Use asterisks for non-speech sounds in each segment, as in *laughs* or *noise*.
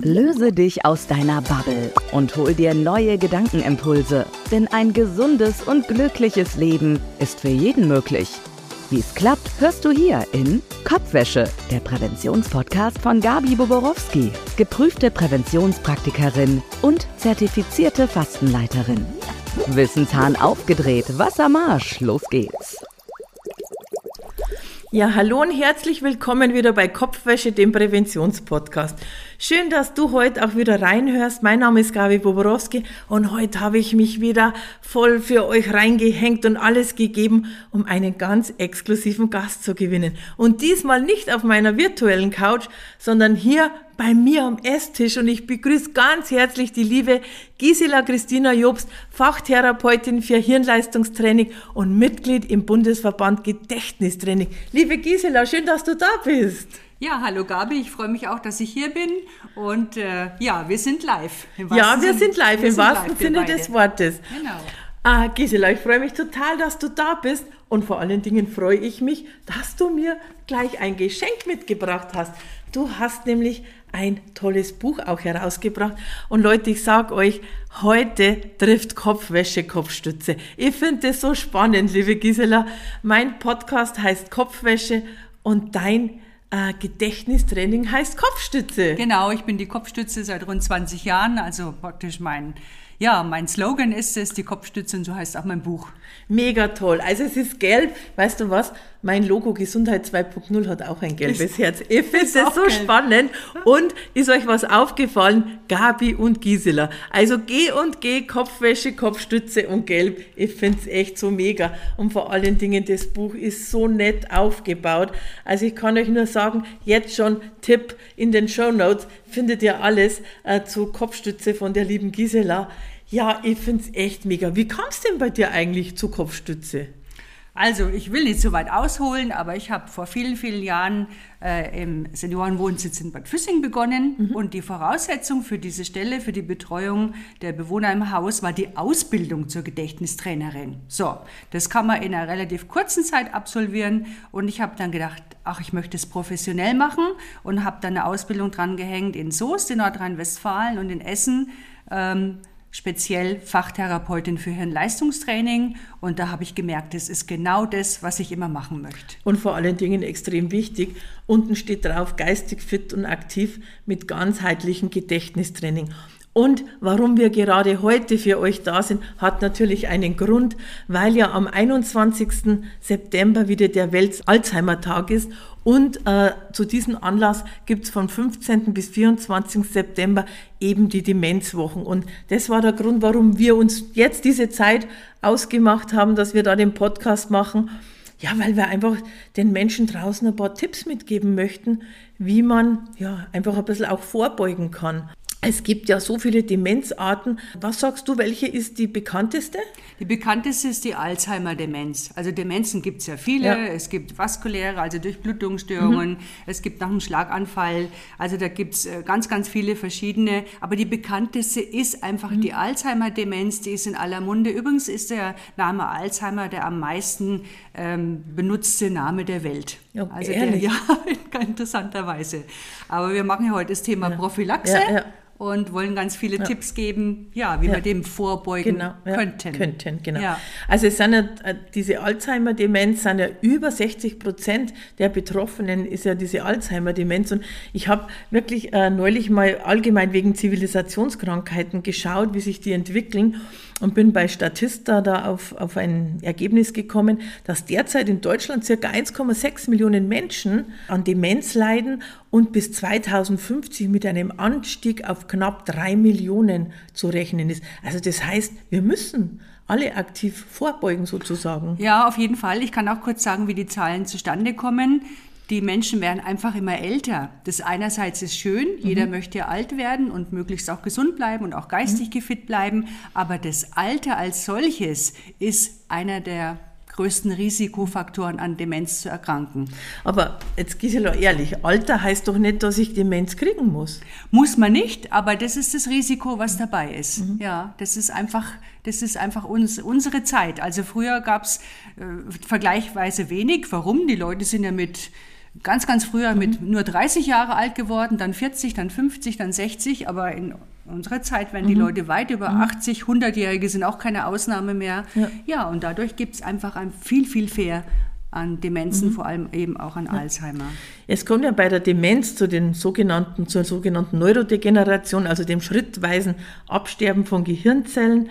Löse dich aus deiner Bubble und hol dir neue Gedankenimpulse. Denn ein gesundes und glückliches Leben ist für jeden möglich. Wie es klappt, hörst du hier in Kopfwäsche, der Präventionspodcast von Gabi Boborowski, geprüfte Präventionspraktikerin und zertifizierte Fastenleiterin. Wissenshahn aufgedreht, Wassermarsch, los geht's. Ja, hallo und herzlich willkommen wieder bei Kopfwäsche, dem Präventionspodcast. Schön, dass du heute auch wieder reinhörst. Mein Name ist Gabi Boborowski und heute habe ich mich wieder voll für euch reingehängt und alles gegeben, um einen ganz exklusiven Gast zu gewinnen. Und diesmal nicht auf meiner virtuellen Couch, sondern hier bei mir am Esstisch und ich begrüße ganz herzlich die liebe Gisela Christina Jobst, Fachtherapeutin für Hirnleistungstraining und Mitglied im Bundesverband Gedächtnistraining. Liebe Gisela, schön, dass du da bist. Ja, hallo Gabi, ich freue mich auch, dass ich hier bin und äh, ja, wir sind live. Ja, wir sind live, im wahrsten live, Sinne des Wortes. Genau. Ah, Gisela, ich freue mich total, dass du da bist und vor allen Dingen freue ich mich, dass du mir gleich ein Geschenk mitgebracht hast. Du hast nämlich ein tolles Buch auch herausgebracht. Und Leute, ich sage euch, heute trifft Kopfwäsche Kopfstütze. Ich finde das so spannend, liebe Gisela. Mein Podcast heißt Kopfwäsche und dein äh, Gedächtnistraining heißt Kopfstütze. Genau, ich bin die Kopfstütze seit rund 20 Jahren, also praktisch mein ja, mein Slogan ist es, die Kopfstütze und so heißt auch mein Buch. Mega toll. Also es ist gelb. Weißt du was? Mein Logo Gesundheit 2.0 hat auch ein gelbes ist, Herz. Ich finde es so gelb. spannend. Und ist euch was aufgefallen? Gabi und Gisela. Also G und G, Kopfwäsche, Kopfstütze und Gelb. Ich finde es echt so mega. Und vor allen Dingen, das Buch ist so nett aufgebaut. Also ich kann euch nur sagen, jetzt schon Tipp in den Show Notes findet ihr alles äh, zu Kopfstütze von der lieben Gisela. Ja, ich finde es echt mega. Wie kam es denn bei dir eigentlich zu Kopfstütze? Also, ich will nicht so weit ausholen, aber ich habe vor vielen, vielen Jahren äh, im Seniorenwohnsitz in Bad Füssing begonnen. Mhm. Und die Voraussetzung für diese Stelle, für die Betreuung der Bewohner im Haus, war die Ausbildung zur Gedächtnistrainerin. So, das kann man in einer relativ kurzen Zeit absolvieren. Und ich habe dann gedacht, ach, ich möchte es professionell machen und habe dann eine Ausbildung dran gehängt in Soest in Nordrhein-Westfalen und in Essen. Ähm, speziell Fachtherapeutin für Hirnleistungstraining und da habe ich gemerkt, das ist genau das, was ich immer machen möchte. Und vor allen Dingen extrem wichtig, unten steht drauf, geistig fit und aktiv mit ganzheitlichem Gedächtnistraining. Und warum wir gerade heute für euch da sind, hat natürlich einen Grund, weil ja am 21. September wieder der Welt-Alzheimer-Tag ist und äh, zu diesem Anlass gibt es vom 15. bis 24. September eben die Demenzwochen. Und das war der Grund, warum wir uns jetzt diese Zeit ausgemacht haben, dass wir da den Podcast machen. Ja, weil wir einfach den Menschen draußen ein paar Tipps mitgeben möchten, wie man ja einfach ein bisschen auch vorbeugen kann. Es gibt ja so viele Demenzarten. Was sagst du, welche ist die bekannteste? Die bekannteste ist die Alzheimer-Demenz. Also Demenzen gibt es ja viele. Ja. Es gibt vaskuläre, also Durchblutungsstörungen. Mhm. Es gibt nach einem Schlaganfall. Also da gibt es äh, ganz, ganz viele verschiedene. Aber die bekannteste ist einfach mhm. die Alzheimer-Demenz. Die ist in aller Munde. Übrigens ist der Name Alzheimer der am meisten ähm, benutzte Name der Welt. Ja, also ehrlich? Der, *laughs* ja, interessanterweise. Aber wir machen ja heute das Thema ja. Prophylaxe. Ja, und wollen ganz viele. Tipps geben, ja, wie wir dem vorbeugen genau, könnten. Könnten, genau. Also es sind ja, äh, diese Alzheimer-Demenz sind ja über 60 Prozent der Betroffenen ist ja diese Alzheimer-Demenz und ich habe wirklich äh, neulich mal allgemein wegen Zivilisationskrankheiten geschaut, wie sich die entwickeln und bin bei Statista da auf, auf ein Ergebnis gekommen, dass derzeit in Deutschland circa 1,6 Millionen Menschen an Demenz leiden und bis 2050 mit einem Anstieg auf knapp drei Millionen zu rechnen ist. Also das heißt, wir müssen alle aktiv vorbeugen sozusagen. Ja, auf jeden Fall. Ich kann auch kurz sagen, wie die Zahlen zustande kommen. Die Menschen werden einfach immer älter. Das einerseits ist schön, jeder mhm. möchte alt werden und möglichst auch gesund bleiben und auch geistig mhm. fit bleiben, aber das Alter als solches ist einer der größten Risikofaktoren an Demenz zu erkranken. Aber jetzt Gisela ehrlich, Alter heißt doch nicht, dass ich Demenz kriegen muss. Muss man nicht, aber das ist das Risiko, was dabei ist. Mhm. Ja, das ist einfach, das ist einfach uns, unsere Zeit. Also früher gab es äh, vergleichsweise wenig. Warum? Die Leute sind ja mit ganz, ganz früher mit nur 30 Jahre alt geworden, dann 40, dann 50, dann 60, aber in unserer Zeit werden die Leute weit über 80, 100-Jährige sind auch keine Ausnahme mehr. Ja. Ja, und dadurch gibt es einfach ein viel, viel mehr an Demenzen, vor allem eben auch an Alzheimer. Es kommt ja bei der Demenz zu den sogenannten, zur sogenannten Neurodegeneration, also dem schrittweisen Absterben von Gehirnzellen.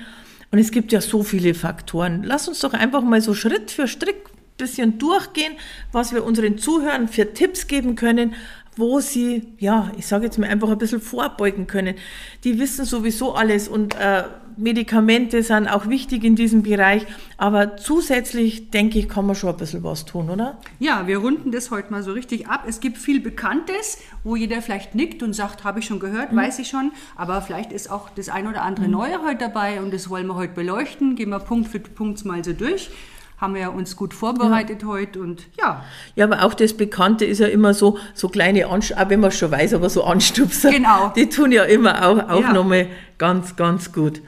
Und es gibt ja so viele Faktoren. Lass uns doch einfach mal so Schritt für Schritt ein bisschen durchgehen, was wir unseren Zuhörern für Tipps geben können, wo sie, ja, ich sage jetzt mal einfach ein bisschen vorbeugen können. Die wissen sowieso alles und äh, Medikamente sind auch wichtig in diesem Bereich, aber zusätzlich denke ich, kann man schon ein bisschen was tun, oder? Ja, wir runden das heute mal so richtig ab. Es gibt viel Bekanntes, wo jeder vielleicht nickt und sagt, habe ich schon gehört, weiß ich schon, aber vielleicht ist auch das ein oder andere Neue heute dabei und das wollen wir heute beleuchten. Gehen wir Punkt für Punkt mal so durch. Haben wir ja uns gut vorbereitet heute und ja, Ja, aber auch das Bekannte ist ja immer so, so kleine Anstupser, auch wenn man es schon weiß, aber so Anstupser. Genau. Die tun ja immer auch, auch Ja. nochmal ganz, ganz gut.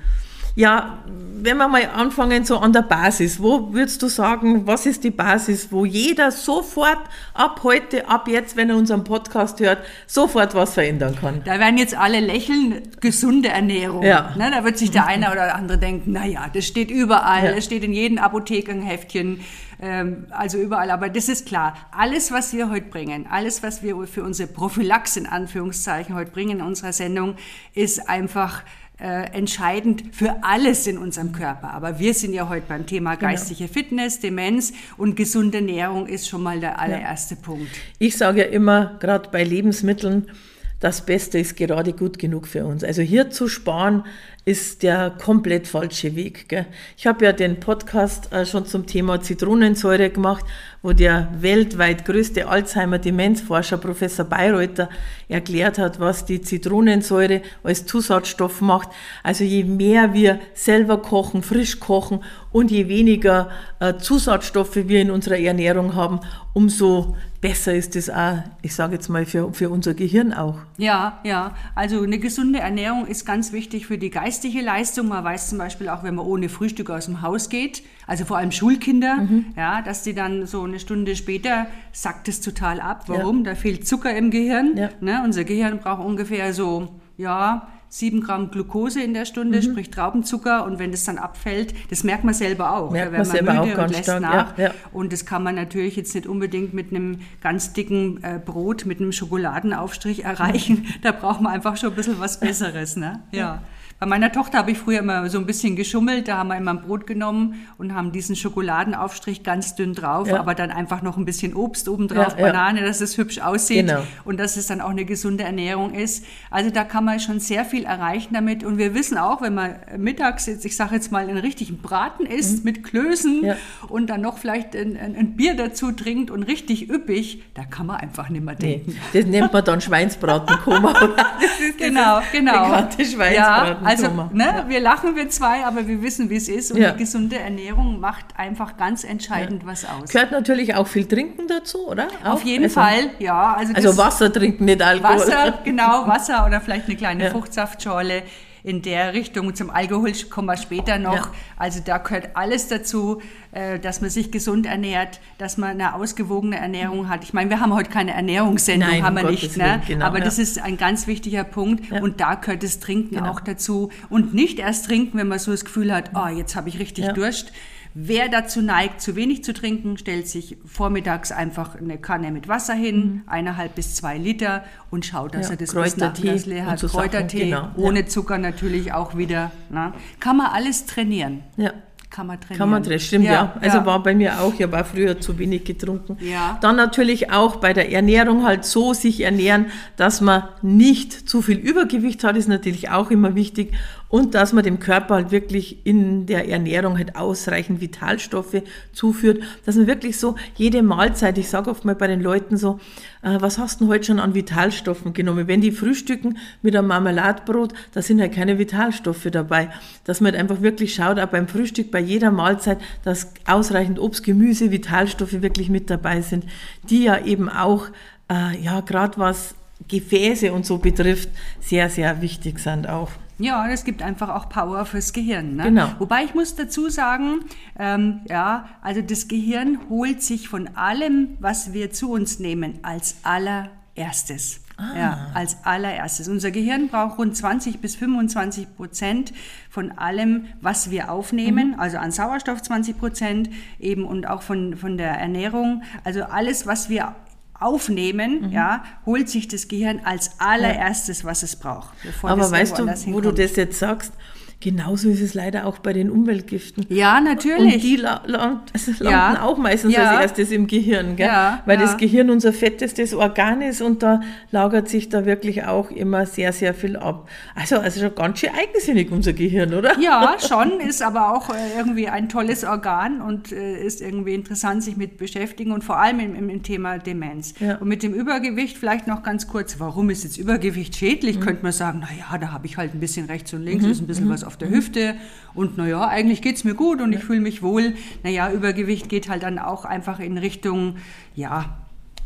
Ja, wenn wir mal anfangen so an der Basis, wo würdest du sagen, was ist die Basis, wo jeder sofort ab heute, ab jetzt, wenn er unseren Podcast hört, sofort was verändern kann? Da werden jetzt alle lächeln, gesunde Ernährung. Ja. Ne, da wird sich der eine oder andere denken, naja, das steht überall, Ja. das steht in jedem Apothekenheftchen, ähm, also überall. Aber das ist klar, alles, was wir heute bringen, alles, was wir für unsere Prophylaxe in Anführungszeichen heute bringen in unserer Sendung, ist einfach entscheidend für alles in unserem Körper. Aber wir sind ja heute beim Thema geistige Fitness, Demenz und gesunde Ernährung ist schon mal der allererste Punkt. Ich sage ja immer, gerade bei Lebensmitteln, das Beste ist gerade gut genug für uns. Also hier zu sparen ist der komplett falsche Weg. Gell? Ich habe ja den Podcast äh, schon zum Thema Zitronensäure gemacht, wo der weltweit größte Alzheimer-Demenzforscher Professor Bayreuther erklärt hat, was die Zitronensäure als Zusatzstoff macht. Also je mehr wir selber kochen, frisch kochen und je weniger äh, Zusatzstoffe wir in unserer Ernährung haben, umso besser ist es auch, ich sage jetzt mal, für, für unser Gehirn auch. Ja, ja. Also eine gesunde Ernährung ist ganz wichtig für die geistige Leistung. Man weiß zum Beispiel auch, wenn man ohne Frühstück aus dem Haus geht, also vor allem Schulkinder, Mhm. ja, dass die dann so eine Stunde später sackt es total ab. Warum? Da fehlt Zucker im Gehirn. Ja. Ne? Unser Gehirn braucht ungefähr so, ja, sieben Gramm Glucose in der Stunde, Mhm. sprich Traubenzucker. Und wenn das dann abfällt, das merkt man selber auch. Merkt da man selber müde auch und lässt stark, nach. ja, ja. Und das kann man natürlich jetzt nicht unbedingt mit einem ganz dicken äh, Brot, mit einem Schokoladenaufstrich erreichen. Da braucht man einfach schon ein bisschen was Besseres. Ne? Ja. Bei meiner Tochter habe ich früher immer so ein bisschen geschummelt. Da haben wir immer ein Brot genommen und haben diesen Schokoladenaufstrich ganz dünn drauf, Ja. aber dann einfach noch ein bisschen Obst obendrauf, Ja, ja. Banane, dass es hübsch aussieht Genau. und dass es dann auch eine gesunde Ernährung ist. Also da kann man schon sehr viel erreichen damit. Und wir wissen auch, wenn man mittags jetzt, ich sage jetzt mal, einen richtigen Braten isst mit Klößen Mhm. Und dann noch vielleicht ein, ein, ein Bier dazu trinkt und richtig üppig, da kann man einfach nicht mehr Nee, denken. das nennt man dann Schweinsbratenkoma. *laughs* Das ist Genau, genau. bekannte Ja, Schweinsbratenkoma. Also ne, wir lachen wir zwei, aber wir wissen, wie es ist. Und Ja. die gesunde Ernährung macht einfach ganz entscheidend was aus. Gehört natürlich auch viel Trinken dazu, oder? Auf Auch? jeden also, Fall, ja. Also, Also Wasser trinken, nicht Alkohol. Wasser, genau, *laughs* Wasser oder vielleicht eine kleine Ja. Fruchtsaftschorle in der Richtung. Zum Alkohol kommen wir später noch. Ja. Also da gehört alles dazu, äh, dass man sich gesund ernährt, dass man eine ausgewogene Ernährung hat. Ich meine, wir haben heute keine Ernährungssendung, Nein, haben wir um nicht, Gottes ne? Genau, aber ja. das ist ein ganz wichtiger Punkt Ja. und da gehört das Trinken Genau. auch dazu und nicht erst trinken, wenn man so das Gefühl hat, oh, jetzt habe ich richtig. Durst. Wer dazu neigt, zu wenig zu trinken, stellt sich vormittags einfach eine Kanne mit Wasser hin, eineinhalb bis zwei Liter und schaut, dass Mhm. Ja, er das bis Kräutertee nachmittags leer hat. so Sachen, Kräutertee, genau, ohne ja. Zucker natürlich auch wieder. Ne? Kann man alles trainieren. Ja. Kann man trainieren. Kann man drin, stimmt, ja. Also ja. war bei mir auch, ich habe früher zu wenig getrunken. Ja. Dann natürlich auch bei der Ernährung halt so sich ernähren, dass man nicht zu viel Übergewicht hat, ist natürlich auch immer wichtig. Und dass man dem Körper halt wirklich in der Ernährung halt ausreichend Vitalstoffe zuführt. Dass man wirklich so jede Mahlzeit, ich sage oft mal bei den Leuten so, äh, was hast du denn heute schon an Vitalstoffen genommen? Wenn die frühstücken mit einem Marmeladbrot, da sind halt keine Vitalstoffe dabei. Dass man halt einfach wirklich schaut, auch beim Frühstück, bei jeder Mahlzeit, dass ausreichend Obst, Gemüse, Vitalstoffe wirklich mit dabei sind, die ja eben auch, äh, ja, gerade was Gefäße und so betrifft, sehr, sehr wichtig sind auch. Ja, es gibt einfach auch Power fürs Gehirn. Ne? Genau. Wobei ich muss dazu sagen, ähm, ja, also das Gehirn holt sich von allem, was wir zu uns nehmen, als allererstes. Ah. Ja, als allererstes. Unser Gehirn braucht rund 20 bis 25 Prozent von allem, was wir aufnehmen, Mhm. also an Sauerstoff 20 Prozent eben und auch von, von der Ernährung. Also alles, was wir aufnehmen, Mhm. ja, holt sich das Gehirn als allererstes, was es braucht. bevor Aber weißt du, wo du das jetzt sagst, genauso ist es leider auch bei den Umweltgiften. Ja, natürlich. Und die la la also landen Ja. auch meistens Ja. als erstes im Gehirn, gell? Ja, weil das Gehirn unser fettestes Organ ist und da lagert sich da wirklich auch immer sehr, sehr viel ab. Also, also schon ganz schön eigensinnig unser Gehirn, oder? Ja, *laughs* schon, ist aber auch äh, irgendwie ein tolles Organ und äh, ist irgendwie interessant, sich mit beschäftigen und vor allem im, im, Thema Demenz. Und mit dem Übergewicht vielleicht noch ganz kurz, warum ist jetzt Übergewicht Mhm. schädlich? Könnte man sagen, naja, da habe ich halt ein bisschen rechts und links, ist ein bisschen was auf der Hüfte und naja, eigentlich geht's mir gut und ich fühle mich wohl. Naja, Übergewicht geht halt dann auch einfach in Richtung, ja,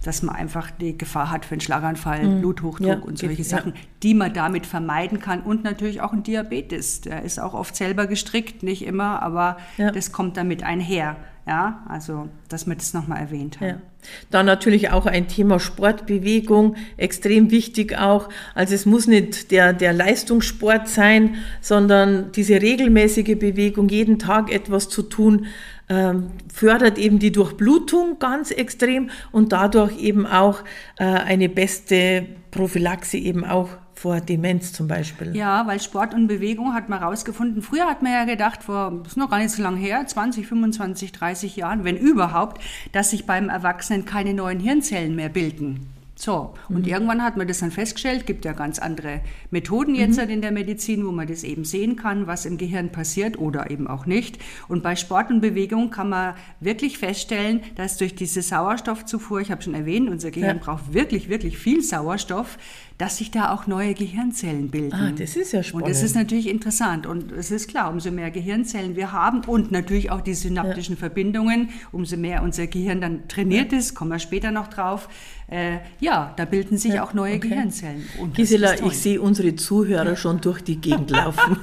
dass man einfach die Gefahr hat für einen Schlaganfall, Bluthochdruck Mhm. Ja, und solche geht- Sachen, die man damit vermeiden kann. Und natürlich auch ein Diabetes. Der ist auch oft selber gestrickt, nicht immer, aber Ja. das kommt damit einher. Ja, also, dass wir das nochmal erwähnt haben. Ja. Dann natürlich auch ein Thema Sportbewegung, extrem wichtig auch. Also es muss nicht der, der Leistungssport sein, sondern diese regelmäßige Bewegung, jeden Tag etwas zu tun, ähm, fördert eben die Durchblutung ganz extrem und dadurch eben auch äh, eine beste Prophylaxe eben auch vor Demenz zum Beispiel. Ja, weil Sport und Bewegung hat man rausgefunden. Früher hat man ja gedacht, vor, ist noch gar nicht so lange her, 20, 25, 30 Jahren, wenn überhaupt, dass sich beim Erwachsenen keine neuen Hirnzellen mehr bilden. So, und irgendwann hat man das dann festgestellt, gibt ja ganz andere Methoden jetzt halt in der Medizin, wo man das eben sehen kann, was im Gehirn passiert oder eben auch nicht. Und bei Sport und Bewegung kann man wirklich feststellen, dass durch diese Sauerstoffzufuhr, ich habe schon erwähnt, unser Gehirn Ja. braucht wirklich, wirklich viel Sauerstoff, dass sich da auch neue Gehirnzellen bilden. Ah, das ist ja spannend. Und das ist natürlich interessant. Und es ist klar, umso mehr Gehirnzellen wir haben und natürlich auch die synaptischen Verbindungen, umso mehr unser Gehirn dann trainiert ist, kommen wir später noch drauf. Äh, ja, da bilden sich auch neue okay. Gehirnzellen. Und Gisela, ich sehe unsere Zuhörer schon durch die Gegend *laughs* laufen.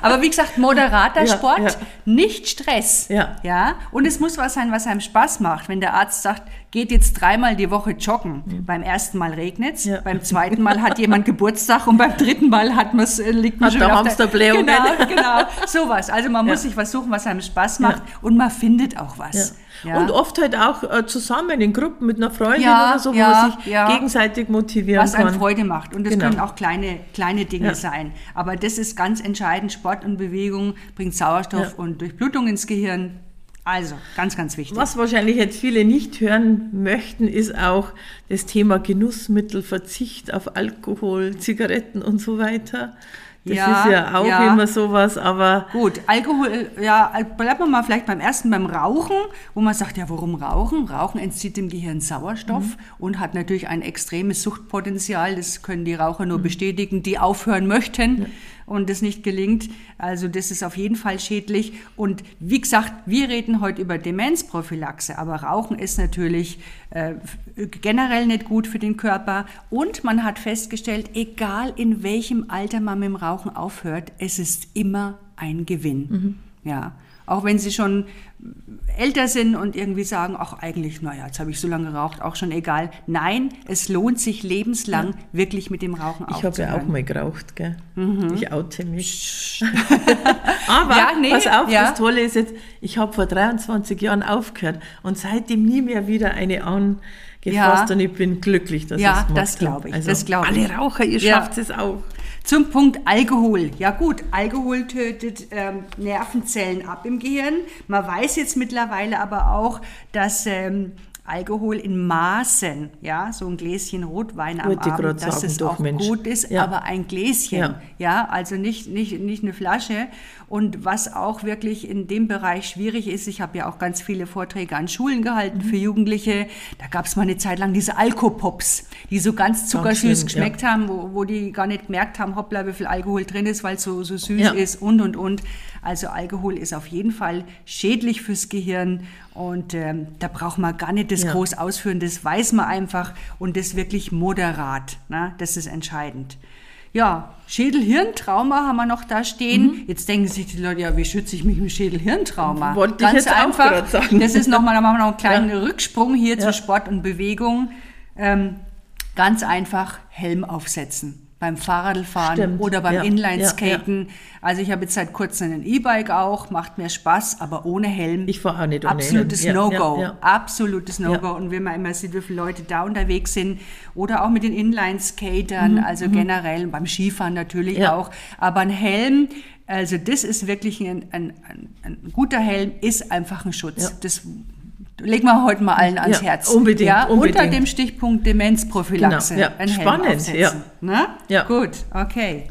Aber wie gesagt, moderater *laughs* Ja, Sport, ja. nicht Stress. Ja. ja. Und es muss was sein, was einem Spaß macht. Wenn der Arzt sagt, geht jetzt dreimal die Woche joggen. Beim ersten Mal regnet's, Mhm. Ja. beim *laughs* zweiten Mal hat jemand Geburtstag und beim dritten Mal hat man's, äh, liegt man Hat schon der auf Hamster Blähungen. Genau, genau. Sowas. Also man muss Ja. sich was suchen, was einem Spaß macht und man findet auch was. Ja. Und oft halt auch äh, zusammen in Gruppen mit einer Freundin Ja, oder so, wo man sich gegenseitig motivieren was einem kann. Freude macht. Und das Genau. können auch kleine, kleine Dinge sein. Aber das ist ganz entscheidend. Sport und Bewegung bringt Sauerstoff und Durchblutung ins Gehirn. Also, ganz, ganz wichtig. Was wahrscheinlich jetzt viele nicht hören möchten, ist auch das Thema Genussmittel, Verzicht auf Alkohol, Zigaretten und so weiter. Das Ja, ist ja auch ja. immer sowas, aber Gut, Alkohol, ja, bleiben wir mal vielleicht beim ersten, beim Rauchen, wo man sagt, ja, warum Rauchen? Rauchen entzieht dem Gehirn Sauerstoff Mhm. und hat natürlich ein extremes Suchtpotenzial. Das können die Raucher Mhm. nur bestätigen, die aufhören möchten und das nicht gelingt. Also das ist auf jeden Fall schädlich. Und wie gesagt, wir reden heute über Demenzprophylaxe, aber Rauchen ist natürlich äh, generell nicht gut für den Körper. Und man hat festgestellt, egal in welchem Alter man mit dem Rauchen aufhört, es ist immer ein Gewinn. Ja. Auch wenn sie schon älter sind und irgendwie sagen, ach eigentlich, naja, jetzt habe ich so lange geraucht, auch schon egal. Nein, es lohnt sich lebenslang wirklich mit dem Rauchen ich habe ja aufzuhören. auch mal geraucht, gell? Ich oute mich. *laughs* aber Ja, nee, pass auf, ja. das Tolle ist jetzt, ich habe vor 23 Jahren aufgehört und seitdem nie mehr wieder eine angefasst Ja. und ich bin glücklich, dass Ja, ich es gemacht das glaub ich. Also das glaub ich. alle Raucher, ihr Ja. schafft es auch. Zum Punkt Alkohol. Ja gut, Alkohol tötet ähm, Nervenzellen ab im Gehirn. Man weiß jetzt mittlerweile aber auch, dass ähm, Alkohol in Maßen, ja, so ein Gläschen Rotwein am Abend, dass es doch, auch Mensch. gut ist, Ja. aber ein Gläschen, Ja. ja, also nicht, nicht, nicht eine Flasche. Und was auch wirklich in dem Bereich schwierig ist, ich habe ja auch ganz viele Vorträge an Schulen gehalten Mhm. für Jugendliche, da gab es mal eine Zeit lang diese Alkopops, die so ganz zuckersüß geschmeckt haben, wo, wo die gar nicht gemerkt haben, hoppla, wie viel Alkohol drin ist, weil es so, so süß Ja. ist und, und, und. Also Alkohol ist auf jeden Fall schädlich fürs Gehirn und ähm, da braucht man gar nicht das Ja. groß ausführen, das weiß man einfach und das wirklich moderat, ne? das ist entscheidend. Ja, Schädel-Hirntrauma haben wir noch da stehen. Mhm. Jetzt denken sich die Leute, ja, wie schütze ich mich im Schädel-Hirntrauma? Wollte ich jetzt auch gerade sagen. Das ist nochmal, da machen wir noch einen kleinen Ja. Rücksprung hier Ja. zu Sport und Bewegung. Ähm, ganz einfach Helm aufsetzen. Beim Fahrradfahren Stimmt. oder beim Ja. Inlineskaten. Also ich habe jetzt seit kurzem ein E-Bike auch, macht mir Spaß, aber ohne Helm. Ich fahre auch nicht ohne Absolutes Helm. Ja, No-Go. ja, ja. Absolutes No-Go. Ja. Und wenn man immer sieht, wie viele Leute da unterwegs sind oder auch mit den Inline-Skatern, Mhm, also generell beim Skifahren natürlich Ja. auch. Aber ein Helm, also das ist wirklich ein, ein, ein, ein guter Helm, ist einfach ein Schutz. Ja. Das legen wir heute mal allen ans Ja, Herz. unbedingt, Ja, unbedingt. unter dem Stichpunkt Demenzprophylaxe. Genau, ja. Spannend, ja. Ne? Ja. Gut, okay.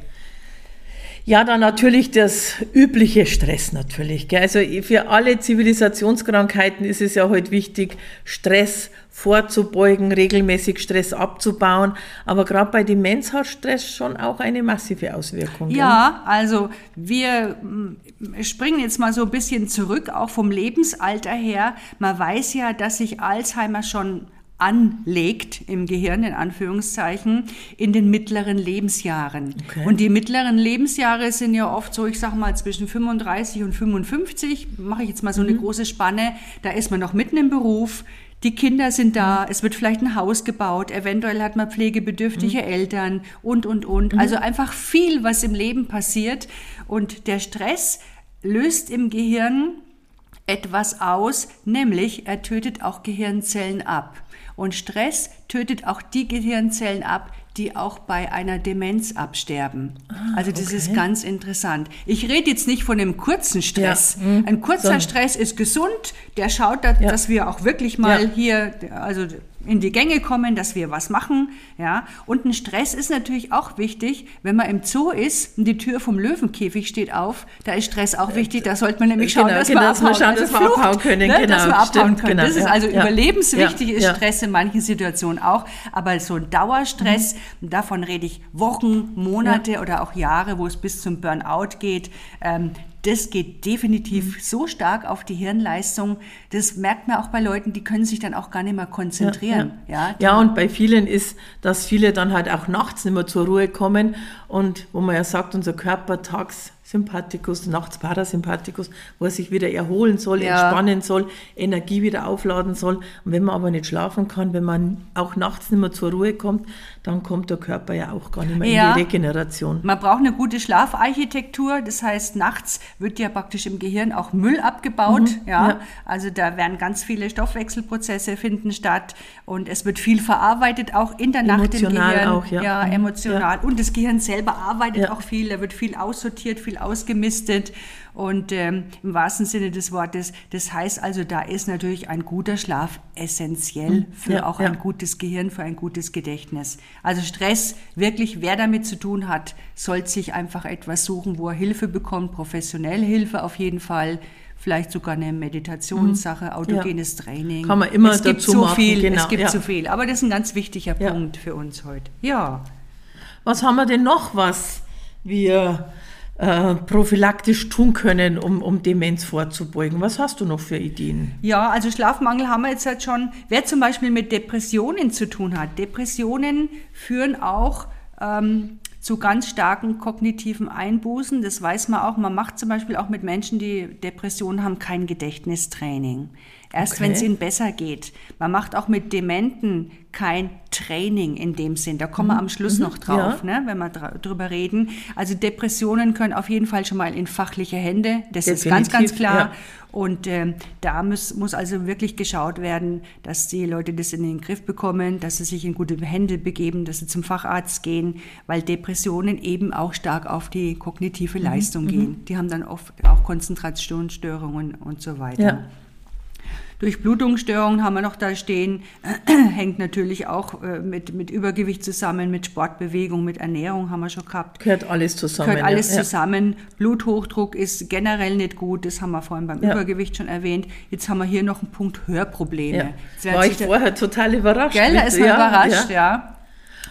Ja, dann natürlich das übliche Stress natürlich. Gell? Also für alle Zivilisationskrankheiten ist es ja heute wichtig, Stress vorzubeugen, regelmäßig Stress abzubauen. Aber gerade bei Demenz hat Stress schon auch eine massive Auswirkung. gell? Ja, also wir mm, springen jetzt mal so ein bisschen zurück, auch vom Lebensalter her. Man weiß ja, dass sich Alzheimer schon anlegt im Gehirn, in Anführungszeichen, in den mittleren Lebensjahren. Okay. Und die mittleren Lebensjahre sind ja oft so, ich sag mal, zwischen 35 und 55, mache ich jetzt mal so Mhm. eine große Spanne, da ist man noch mitten im Beruf, die Kinder sind da, es wird vielleicht ein Haus gebaut, eventuell hat man pflegebedürftige Mhm. Eltern und, und, und. Also einfach viel, was im Leben passiert. Und der Stress löst im Gehirn etwas aus, nämlich er tötet auch Gehirnzellen ab. Und Stress tötet auch die Gehirnzellen ab, die auch bei einer Demenz absterben. also das ist okay. ganz interessant. Ich rede jetzt nicht von einem kurzen Stress. Ja, mhm. Ein kurzer Sondern- Stress ist gesund, der schaut, dass, Ja. dass wir auch wirklich mal Ja. hier also in die Gänge kommen, dass wir was machen. Ja? Und ein Stress ist natürlich auch wichtig, wenn man im Zoo ist und die Tür vom Löwenkäfig steht auf, da ist Stress auch wichtig, da sollte man nämlich schauen, Genau, dass genau, wir abhauen, schauen, dass wir Flucht, abhauen können, ne, genau, dass wir abhauen stimmt, können. genau, das ist also ja. überlebenswichtig, Ja, ist. Stress in manchen Situationen auch, aber so ein Dauerstress, Mhm. davon rede ich Wochen, Monate oder auch Jahre, wo es bis zum Burnout geht, ähm, das geht definitiv Mhm. so stark auf die Hirnleistung. Das merkt man auch bei Leuten, die können sich dann auch gar nicht mehr konzentrieren. Ja, Ja, und bei vielen ist, dass viele dann halt auch nachts nicht mehr zur Ruhe kommen und wo man ja sagt, unser Körper tags Sympathikus, nachts Parasympathikus, wo er sich wieder erholen soll, Ja. entspannen soll, Energie wieder aufladen soll. Und wenn man aber nicht schlafen kann, wenn man auch nachts nicht mehr zur Ruhe kommt, dann kommt der Körper ja auch gar nicht mehr Ja. in die Regeneration. Man braucht eine gute Schlafarchitektur, das heißt, nachts wird ja praktisch im Gehirn auch Müll abgebaut. ja? Mhm. ja. Also da werden ganz viele Stoffwechselprozesse finden statt und es wird viel verarbeitet, auch in der Nacht im Emotional Gehirn. auch, ja. Mhm. emotional. Und das Gehirn selber arbeitet Ja. auch viel, da wird viel aussortiert, viel ausgemistet. Und ähm, im wahrsten Sinne des Wortes, das heißt also, da ist natürlich ein guter Schlaf essentiell für Mhm. Ja, auch ja. ein gutes Gehirn, für ein gutes Gedächtnis. Also Stress, wirklich, wer damit zu tun hat, sollte sich einfach etwas suchen, wo er Hilfe bekommt, professionelle Hilfe auf jeden Fall. Vielleicht sogar eine Meditationssache, autogenes Training. Mhm. Kann man immer es gibt dazu so machen, viel, genau, es gibt ja. so viel. Aber das ist ein ganz wichtiger Ja. Punkt für uns heute. Ja. Was haben wir denn noch, was wir äh, prophylaktisch tun können, um, um Demenz vorzubeugen? Was hast du noch für Ideen? Ja, also Schlafmangel haben wir jetzt halt schon. Wer zum Beispiel mit Depressionen zu tun hat, Depressionen führen auch ähm, zu ganz starken kognitiven Einbußen. Das weiß man auch. Man macht zum Beispiel auch mit Menschen, die Depressionen haben, kein Gedächtnistraining. Erst Okay. wenn es ihnen besser geht. Man macht auch mit Dementen kein Training in dem Sinn. Da kommen wir am Schluss noch drauf, ne, wenn wir drüber reden. Also Depressionen können auf jeden Fall schon mal in fachliche Hände. Das ist ganz, ganz Definitiv, klar. ja. Und ähm, da muss, muss also wirklich geschaut werden, dass die Leute das in den Griff bekommen, dass sie sich in gute Hände begeben, dass sie zum Facharzt gehen, weil Depressionen eben auch stark auf die Mhm, kognitive Leistung gehen. Die haben dann oft auch Konzentrationsstörungen und so weiter. Ja. Durchblutungsstörungen haben wir noch da stehen, *clears throat* hängt natürlich auch äh, mit, mit Übergewicht zusammen, mit Sportbewegung, mit Ernährung haben wir schon gehabt. Gehört alles zusammen. Gehört alles ja. zusammen. Bluthochdruck ist generell nicht gut, das haben wir vorhin beim Ja. Übergewicht schon erwähnt. Jetzt haben wir hier noch einen Punkt Hörprobleme. Ja. War ich vorher total überrascht. Gell, da ist man überrascht, ja.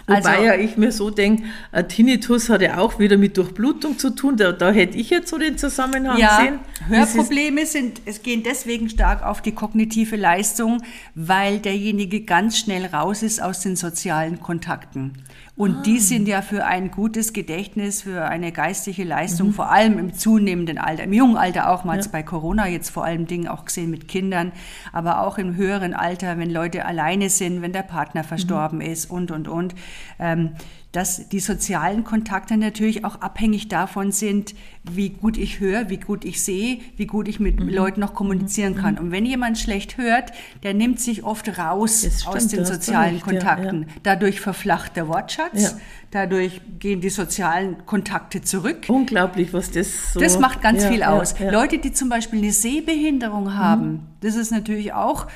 Wobei also, ja ich mir so denke, Tinnitus hat ja auch wieder mit Durchblutung zu tun. Da, da hätte ich jetzt so den Zusammenhang ja, gesehen. Hörprobleme sind, es gehen deswegen stark auf die kognitive Leistung, weil derjenige ganz schnell raus ist aus den sozialen Kontakten. Und ah. die sind ja für ein gutes Gedächtnis, für eine geistige Leistung, mhm. vor allem im zunehmenden Alter, im jungen Alter auch mal ja. bei Corona jetzt vor allem Dingen auch gesehen mit Kindern, aber auch im höheren Alter, wenn Leute alleine sind, wenn der Partner verstorben mhm. ist und, und, und. Ähm, dass die sozialen Kontakte natürlich auch abhängig davon sind, wie gut ich höre, wie gut ich sehe, wie gut ich mit mhm. Leuten noch kommunizieren mhm. kann. Und wenn jemand schlecht hört, der nimmt sich oft raus stimmt, aus den sozialen Kontakten. Ja, ja. Dadurch verflacht der Wortschatz, ja. dadurch gehen die sozialen Kontakte zurück. Unglaublich, was das so... Das macht ganz viel aus. Leute, die zum Beispiel eine Sehbehinderung haben, mhm. das ist natürlich auch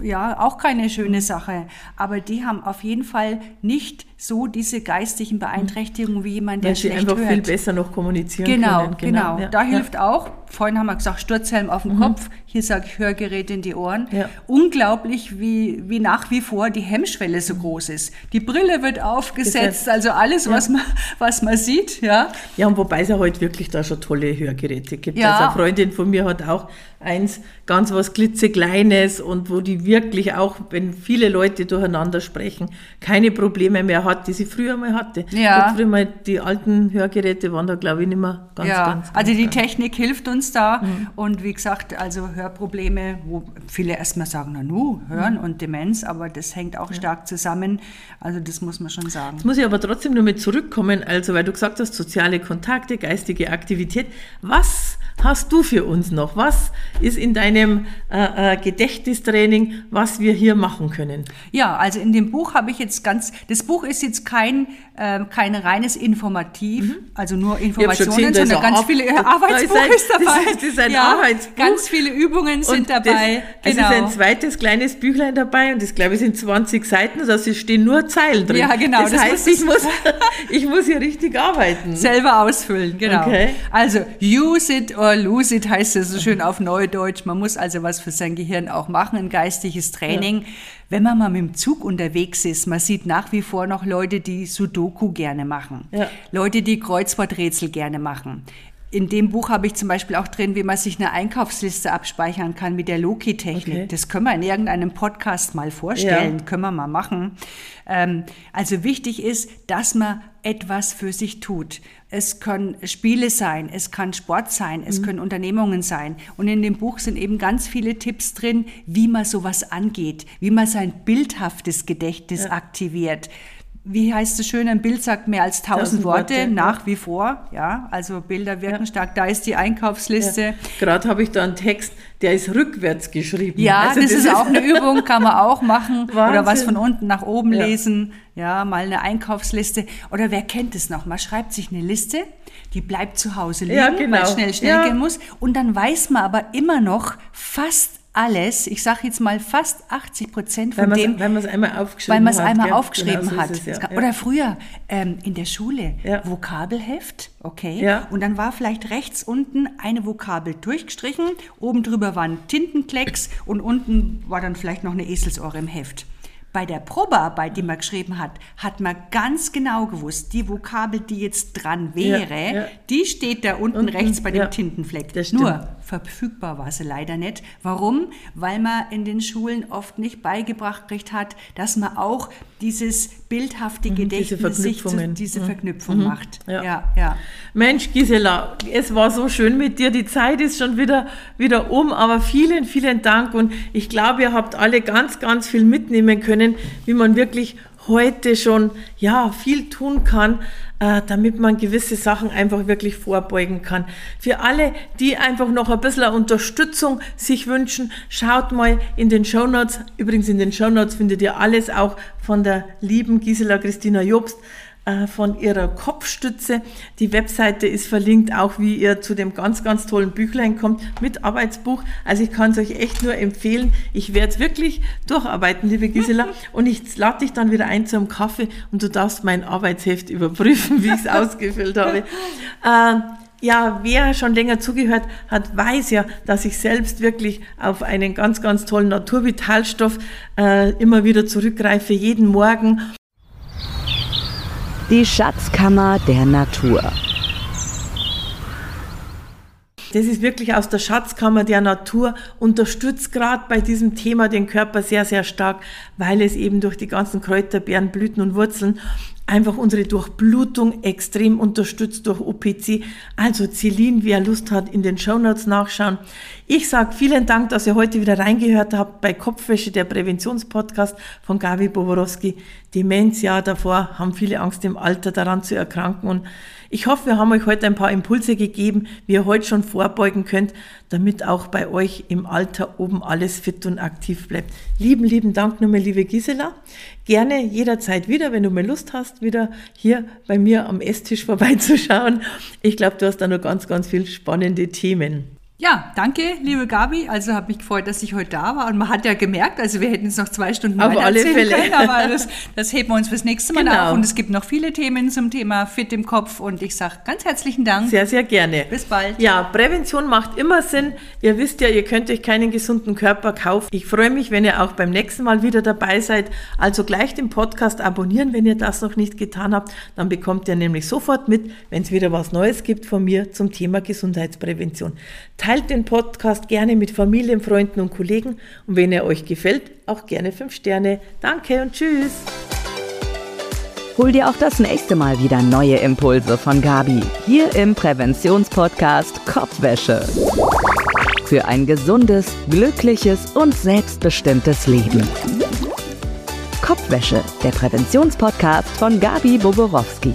ja, auch keine schöne Sache. Aber die haben auf jeden Fall nicht so diese geistigen Beeinträchtigungen wie jemand, der Weil schlecht einfach hört. viel besser noch kommunizieren genau, können. Genau, genau. Ja, da hilft auch, vorhin haben wir gesagt, Sturzhelm auf dem mhm. Kopf, hier sage ich Hörgerät in die Ohren. Ja. Unglaublich, wie, wie nach wie vor die Hemmschwelle so groß ist. Die Brille wird aufgesetzt, also alles, was, man, was man sieht. Ja, ja und wobei es ja heute wirklich da schon tolle Hörgeräte gibt. Ja. Also eine Freundin von mir hat auch eins, ganz was klitzekleines und wo die wirklich auch, wenn viele Leute durcheinander sprechen, keine Probleme mehr hat, die sie früher mal hatte. Ja. früher mal die alten Hörgeräte waren da, glaube ich, nicht mehr ganz, ja. ganz, ganz Also die ganz. Technik hilft uns da mhm. und wie gesagt, also Hörprobleme, wo viele erstmal sagen, na nu, Hören mhm. und Demenz, aber das hängt auch ja. stark zusammen. Also das muss man schon sagen. Jetzt muss ich aber trotzdem nur mit zurückkommen, also weil du gesagt hast, soziale Kontakte, geistige Aktivität. Was hast du für uns noch? Was ist in deinem äh, äh, Gedächtnistraining, was wir hier machen können? Ja, also in dem Buch habe ich jetzt ganz, das Buch ist jetzt kein, äh, kein reines Informativ, mhm. also nur Informationen, gesehen, sondern ganz viele Ar Arbeitsbuch ist, *laughs* ist, dabei. Das ist, das ein ja, Arbeitsbuch. Ganz viele Übungen sind und dabei. Das, genau. Es ist ein zweites kleines Büchlein dabei und das glaube ich sind 20 Seiten, also es stehen nur Zeilen drin. Ja, genau. Das, das heißt, ich muss, *laughs* ich muss hier richtig arbeiten. Selber ausfüllen, genau. Okay. Also use it or lose it heißt es so schön auf Neudeutsch. Man muss also was für sein Gehirn auch machen, ein geistiges Training. Ja. Wenn man mal mit dem Zug unterwegs ist, man sieht nach wie vor noch Leute, die Sudoku gerne machen. Ja. Leute, die Kreuzworträtsel gerne machen. In dem Buch habe ich zum Beispiel auch drin, wie man sich eine Einkaufsliste abspeichern kann mit der Loki-Technik. Okay. Das können wir in irgendeinem Podcast mal vorstellen, ja. können wir mal machen. Ähm, also wichtig ist, dass man etwas für sich tut. Es können Spiele sein, es kann Sport sein, es mhm. können Unternehmungen sein. Und in dem Buch sind eben ganz viele Tipps drin, wie man sowas angeht, wie man sein bildhaftes Gedächtnis ja. aktiviert wie heißt es schön, ein Bild sagt mehr als tausend, Worte, Worte, nach ja. wie vor. Ja, also Bilder wirken ja. stark. Da ist die Einkaufsliste. Ja. Gerade habe ich da einen Text, der ist rückwärts geschrieben. Ja, also das, das, ist auch eine *laughs* Übung, kann man auch machen. Wahnsinn. Oder was von unten nach oben lesen. Ja, mal eine Einkaufsliste. Oder wer kennt es noch? Man schreibt sich eine Liste, die bleibt zu Hause liegen, genau. weil schnell, schnell gehen muss. Und dann weiß man aber immer noch fast alles, ich sage jetzt mal fast 80 Prozent von weil dem, weil man es einmal aufgeschrieben weil man es einmal genau aufgeschrieben genau, so hat. Es, ja. Oder früher ähm, in der Schule ja. Vokabelheft, okay, ja. und dann war vielleicht rechts unten eine Vokabel durchgestrichen, oben drüber war ein Tintenklecks und unten war dann vielleicht noch eine Eselsohr im Heft. Bei der Probearbeit, die man geschrieben hat, hat man ganz genau gewusst, die Vokabel, die jetzt dran wäre, ja, ja. die steht da unten, unten rechts bei dem ja, Tintenfleck. Nur verfügbar war sie leider nicht. Warum? Weil man in den Schulen oft nicht beigebracht kriegt hat, dass man auch dieses bildhafte mhm, Gedächtnis, diese, sich diese mhm. Verknüpfung mhm. macht. Ja. ja. Ja, Mensch, Gisela, es war so schön mit dir. Die Zeit ist schon wieder, wieder um, aber vielen, vielen Dank und ich glaube, ihr habt alle ganz, ganz viel mitnehmen können, wie man wirklich heute schon ja viel tun kann, äh, damit man gewisse Sachen einfach wirklich vorbeugen kann. Für alle, die einfach noch ein bisschen Unterstützung sich wünschen, schaut mal in den Show Notes. Übrigens in den Show Notes findet ihr alles auch von der lieben Gisela Christina Jobst von ihrer Kopfstütze. Die Webseite ist verlinkt, auch wie ihr zu dem ganz, ganz tollen Büchlein kommt mit Arbeitsbuch. Also ich kann es euch echt nur empfehlen. Ich werde es wirklich durcharbeiten, liebe Gisela. *laughs* Und ich lade dich dann wieder ein zum Kaffee und du darfst mein Arbeitsheft überprüfen, wie ich es *laughs* ausgefüllt habe. Äh, ja, wer schon länger zugehört hat, weiß ja, dass ich selbst wirklich auf einen ganz, ganz tollen Naturvitalstoff äh, immer wieder zurückgreife, jeden Morgen. Die Schatzkammer der Natur. Das ist wirklich aus der Schatzkammer der Natur, unterstützt gerade bei diesem Thema den Körper sehr, sehr stark, weil es eben durch die ganzen Kräuter, Beeren, Blüten und Wurzeln einfach unsere Durchblutung extrem unterstützt durch OPC. Also Celine, wer Lust hat, in den Shownotes nachschauen. Ich sage vielen Dank, dass ihr heute wieder reingehört habt bei Kopfwäsche, der Präventionspodcast von Gabi Boborowski. Demenz, ja, davor haben viele Angst im Alter daran zu erkranken und ich hoffe, wir haben euch heute ein paar Impulse gegeben, wie ihr heute schon vorbeugen könnt, damit auch bei euch im Alter oben alles fit und aktiv bleibt. Lieben, lieben Dank nochmal, liebe Gisela. Gerne jederzeit wieder, wenn du mal Lust hast, wieder hier bei mir am Esstisch *laughs* vorbeizuschauen. Ich glaube, du hast da noch ganz, ganz viele spannende Themen. Ja, danke, liebe Gabi. Also habe mich gefreut, dass ich heute da war. Und man hat ja gemerkt, also wir hätten jetzt noch zwei Stunden Auf alle Fälle. können, aber das, das heben wir uns fürs nächste Mal genau. auf. Und es gibt noch viele Themen zum Thema Fit im Kopf. Und ich sage ganz herzlichen Dank. Sehr, sehr gerne. Bis bald. Ja, Prävention macht immer Sinn. Ihr wisst ja, ihr könnt euch keinen gesunden Körper kaufen. Ich freue mich, wenn ihr auch beim nächsten Mal wieder dabei seid. Also gleich den Podcast abonnieren, wenn ihr das noch nicht getan habt. Dann bekommt ihr nämlich sofort mit, wenn es wieder was Neues gibt von mir zum Thema Gesundheitsprävention. Teilt den Podcast gerne mit Familien, Freunden und Kollegen und wenn er euch gefällt, auch gerne 5 Sterne. Danke und tschüss. Hol dir auch das nächste Mal wieder neue Impulse von Gabi hier im Präventionspodcast Kopfwäsche. Für ein gesundes, glückliches und selbstbestimmtes Leben. Kopfwäsche, der Präventionspodcast von Gabi Boborowski.